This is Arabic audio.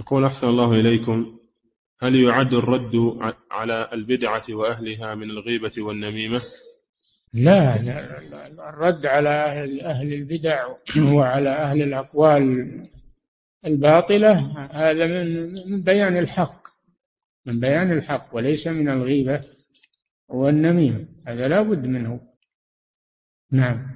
يقول أحسن الله إليكم هل يعد الرد على البدعة وأهلها من الغيبة والنميمة؟ لا الرد على أهل, أهل البدع وعلى أهل الأقوال الباطلة هذا من من بيان الحق من بيان الحق وليس من الغيبة والنميمة هذا لا بد منه. نعم.